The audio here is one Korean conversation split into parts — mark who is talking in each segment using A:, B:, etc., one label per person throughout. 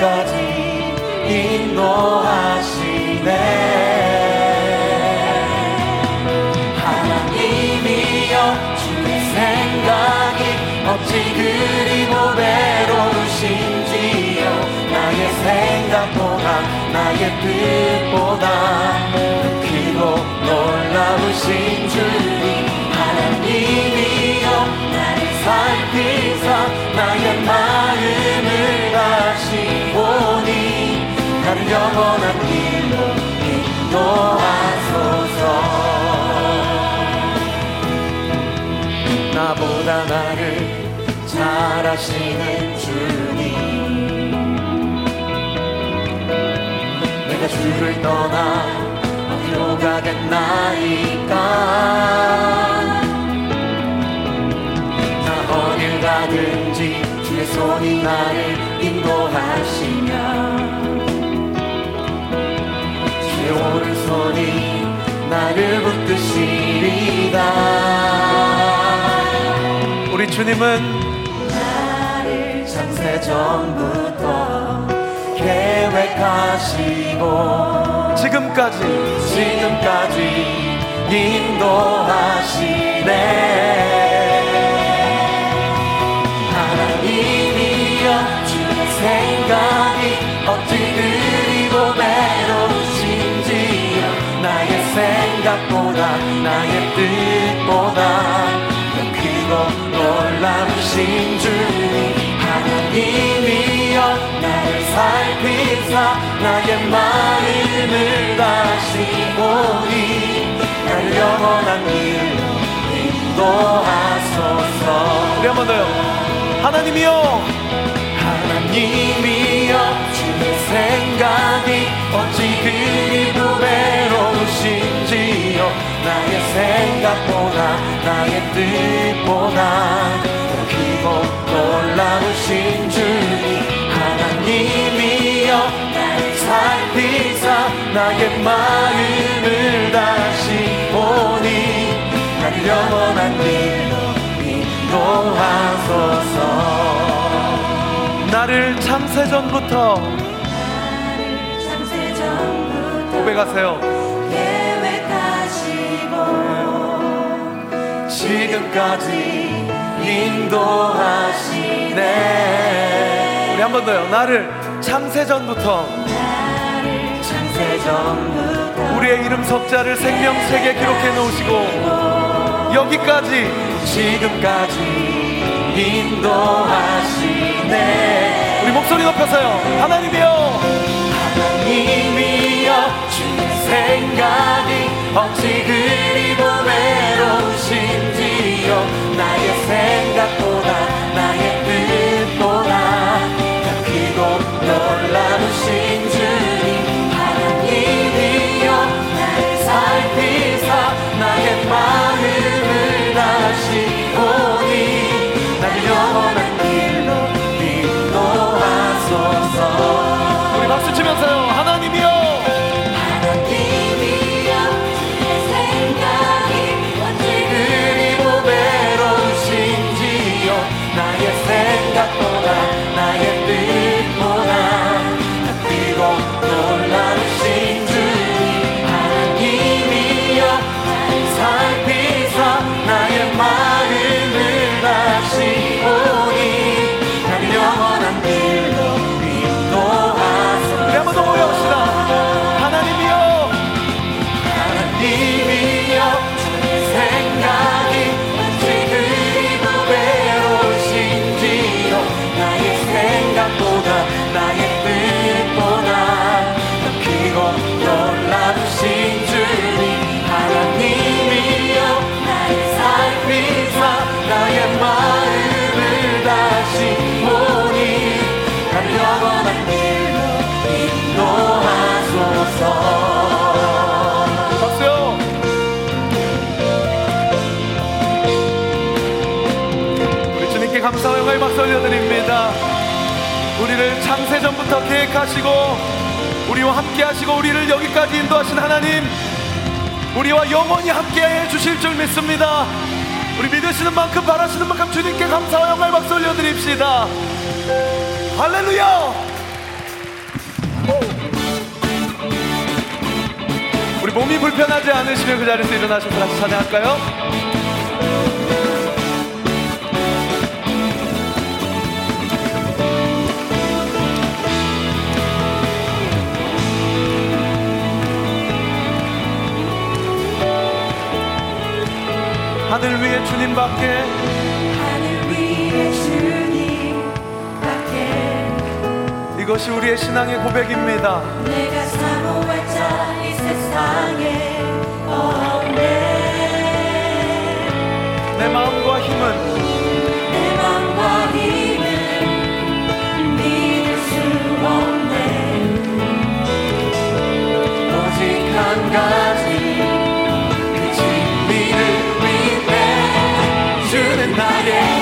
A: 지금까지 인도하시네. 하나님이여 주의 생각이 어찌 그리 고배로우신지요. 나의 생각보다 나의 뜻보다 크고 놀라우신 주님. 하나님이여 나를 살피사 나의 마음을 영원한 길로 인도하소서. 나보다 나를 잘 아시는 주님. 내가 주를 떠나 어디로 가겠나이까? 나 어딜 가든지 주의 손이 나를 인도하시 나를 붙드시리다.
B: 우리 주님은
A: 나를 창세 전부터 계획하시고
B: 지금까지
A: 지금까지 인도하시네. 하나님이여 주의 생각이 어찌 그 생각보다 나의 뜻보다. 더 크고 놀라우신 주님 하나님이여 나를 살피사 나의 마음을 다시 보니 나를 영원한 길로 인도하소서.
B: 우리 한번 더요. 하나님이여.
A: 하나님이여 주의 생각이 어찌 나의 생각보다 나의 뜻보다 더 크고 놀라우신 주님 하나님이여 나를 살피사 나의 마음을 다시 보니 나를 영원한 길로 인도하소서.
B: 나를 창세전부터 고백하세요
A: 지금까지 인도하시네.
B: 우리 한 번 더요. 나를 창세전부터.
A: 창세전부터
B: 우리의 이름 석자를 생명책에 기록해 놓으시고 여기까지
A: 지금까지 인도하시네.
B: 우리 목소리 높여서요. 하나님이여.
A: 하나님이여. 주의 생각이 어찌 그리 보배로우신지요 나의 생각보다 나의
B: 감사와 영광의 박수 올려드립니다. 우리를 창세전부터 계획하시고 우리와 함께 하시고 우리를 여기까지 인도하신 하나님 우리와 영원히 함께 해 주실 줄 믿습니다 우리 믿으시는 만큼 바라시는 만큼 주님께 감사와 영광 박수 올려드립시다 할렐루야 우리 몸이 불편하지 않으시면 그 자리에서 일어나셔서 다시 찬양할까요? 하늘 위에 주님밖에.
A: 하늘 위에 주님밖에.
B: 이것이 우리의 신앙의 고백입니다.
A: 내가 사모했자 이 세상에 없네.
B: 내 마음과 힘은 day.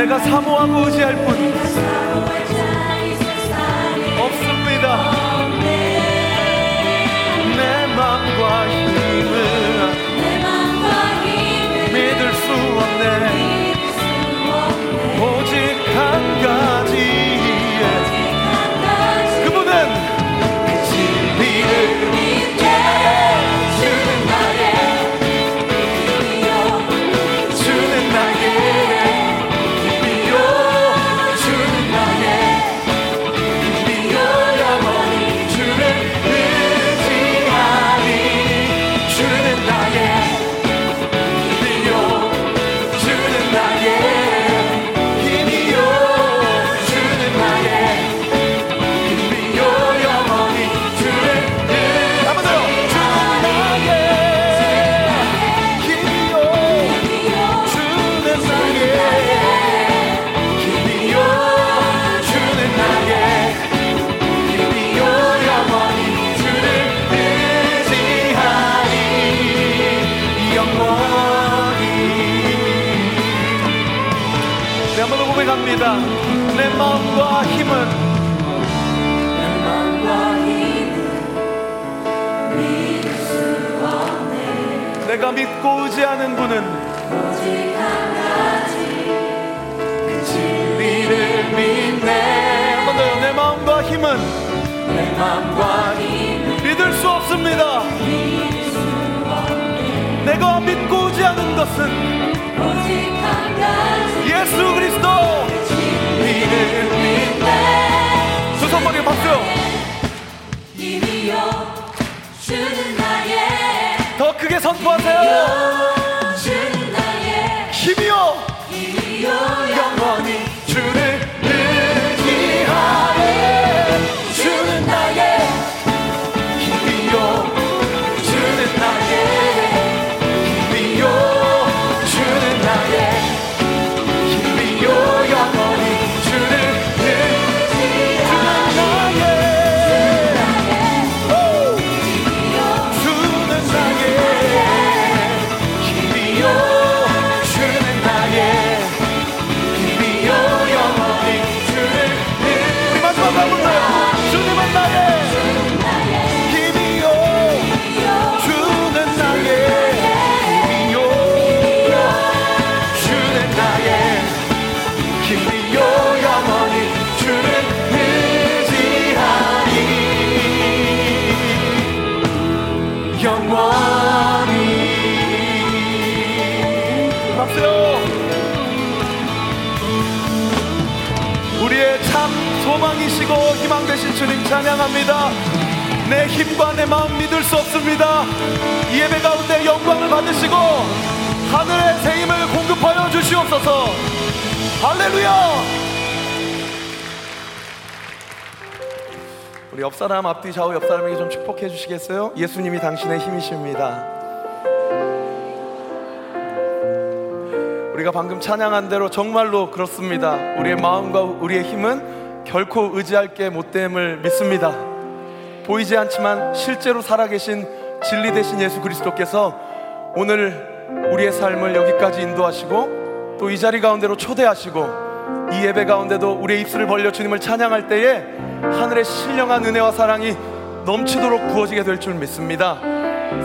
B: 내가 사모하고 의지할 뿐 힘은 믿을 수 없습니다. 내가 믿고지 않은 것은 예수 그리스도. 두 손머리 박수요. 더 크게 선포하세요. 힘이요.
A: 영원히
B: 주를
A: 주세요.
B: 우리의 참 소망이시고 희망 되신 주님 찬양합니다. 내 힘과 내 마음 믿을 수 없습니다. 이 예배 가운데 영광을 받으시고 하늘의 새 힘을 공급하여 주시옵소서. 할렐루야! 우리 옆 사람 앞뒤 좌우 옆 사람에게 좀 축복해 주시겠어요? 예수님이 당신의 힘이십니다. 가 방금 찬양한 대로 정말로 그렇습니다. 우리의 마음과 우리의 힘은 결코 의지할 게 못됨을 믿습니다. 보이지 않지만 실제로 살아계신 진리 되신 예수 그리스도께서 오늘 우리의 삶을 여기까지 인도하시고 또 이 자리 가운데로 초대하시고 이 예배 가운데도 우리의 입술을 벌려 주님을 찬양할 때에 하늘의 신령한 은혜와 사랑이 넘치도록 부어지게 될 줄 믿습니다.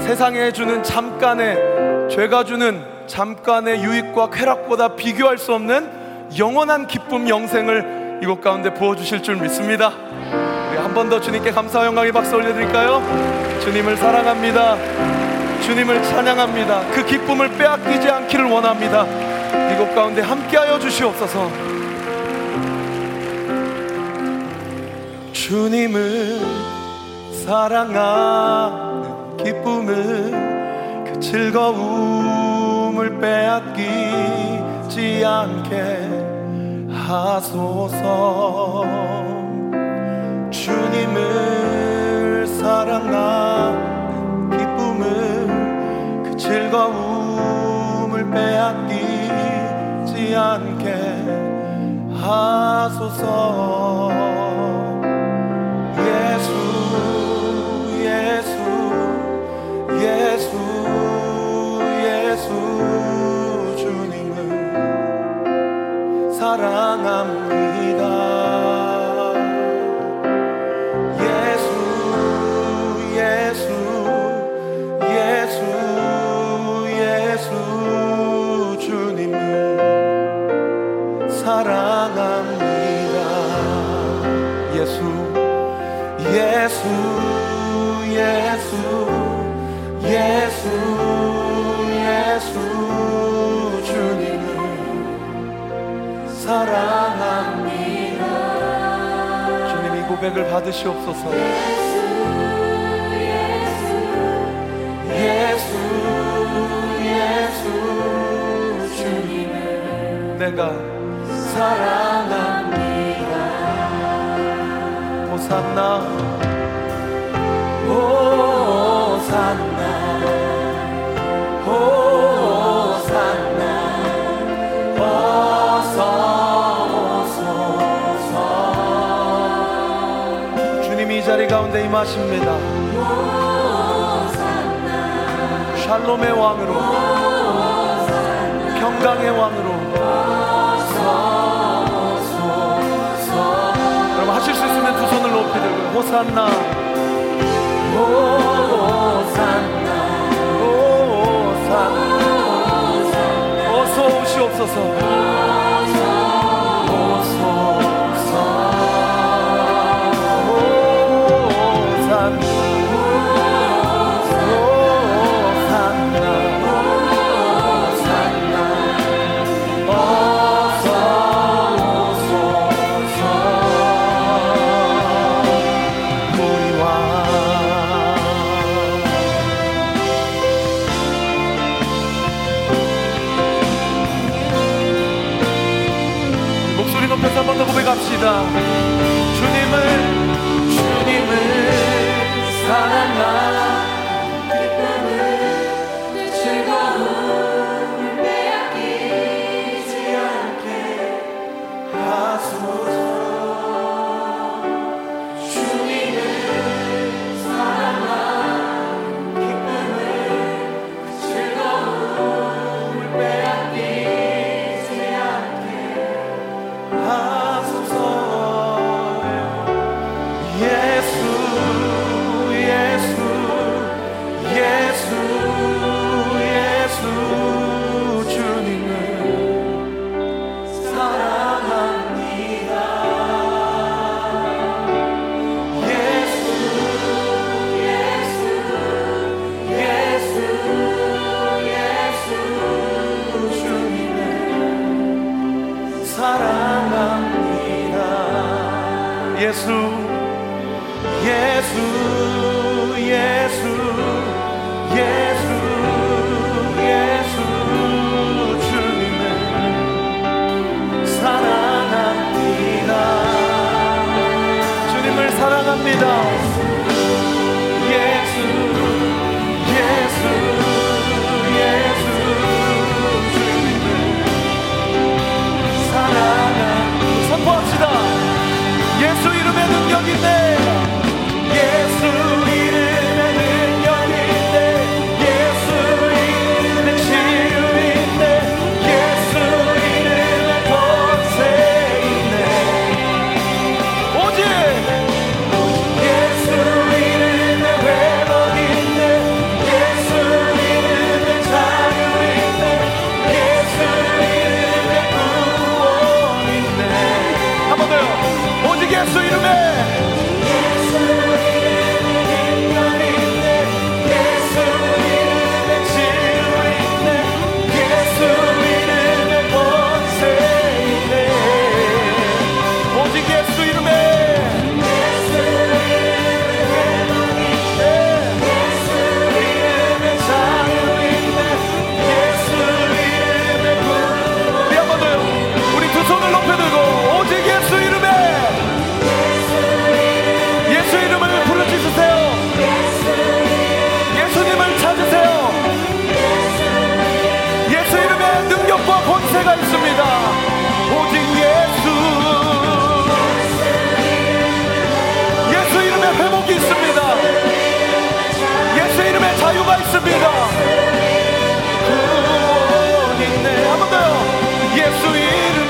B: 세상에 주는 잠깐의 죄가 주는 잠깐의 유익과 쾌락보다 비교할 수 없는 영원한 기쁨 영생을 이곳 가운데 부어주실 줄 믿습니다. 우리 한 번 더 주님께 감사와 영광의 박수 올려드릴까요? 주님을 사랑합니다. 주님을 찬양합니다. 그 기쁨을 빼앗기지 않기를 원합니다. 이곳 가운데 함께하여 주시옵소서. 주님을 사랑하는 기쁨을 그 즐거움 을 빼앗기지 않게 하소서. 주님을 사랑하는 기쁨을 그 즐거움을 빼앗기지 않게 하소서. 예수 예수 예수 예수 사랑합니다. 예수 예수 예수 예수 주님을 사랑합니다. 예수 예수 예수 사랑합니다. 주님 이 고백을 받으시옵소서. 예수 예수 주님을 내가 사랑합니다. 호산나. 호산나 자리 가운데 임하십니다. 샬롬의 왕으로 평강의 왕으로. 여러분 하실 수 있으면 두 손을 높이 들고 호산나. 호산나 호산나 어서 오시옵소서 freedom. 있습니다. 구원 있네. 한번 더요. 예수 이름.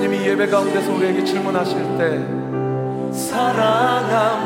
A: 주님이 예배 가운데서 우리에게 질문하실 때
B: 사랑합니다.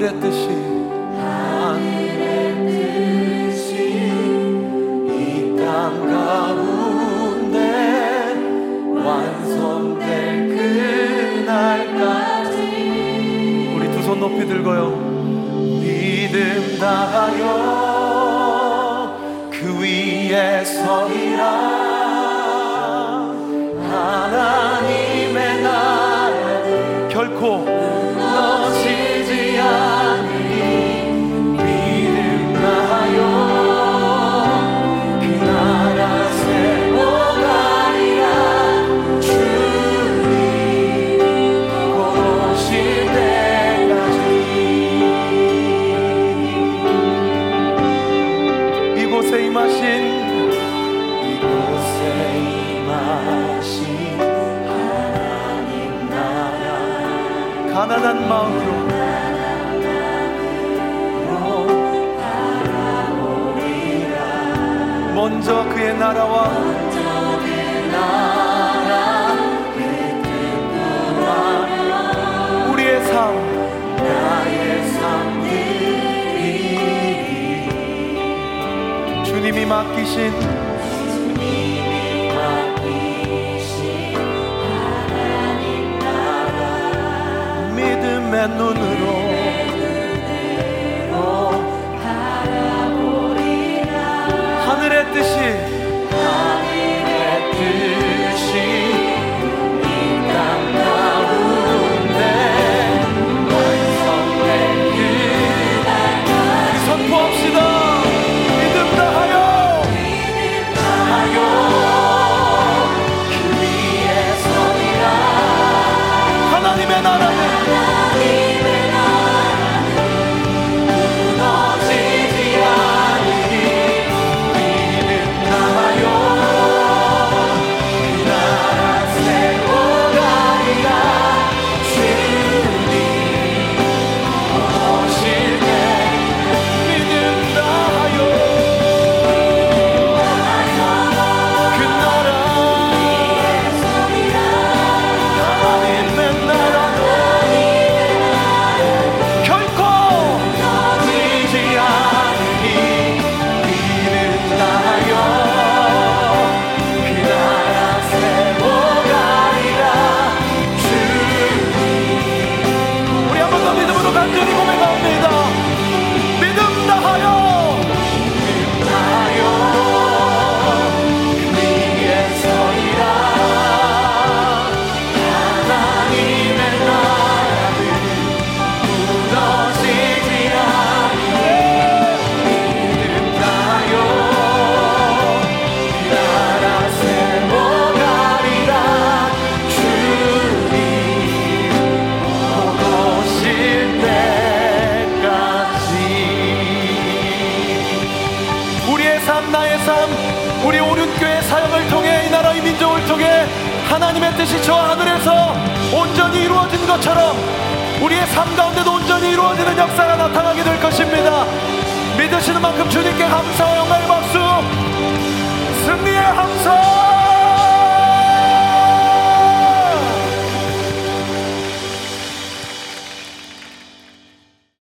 B: para te 가난한 마음으로. 먼저 그의
A: 나라와 우리의 삶. 주님이 맡기신 내 눈으로. 하늘의 뜻이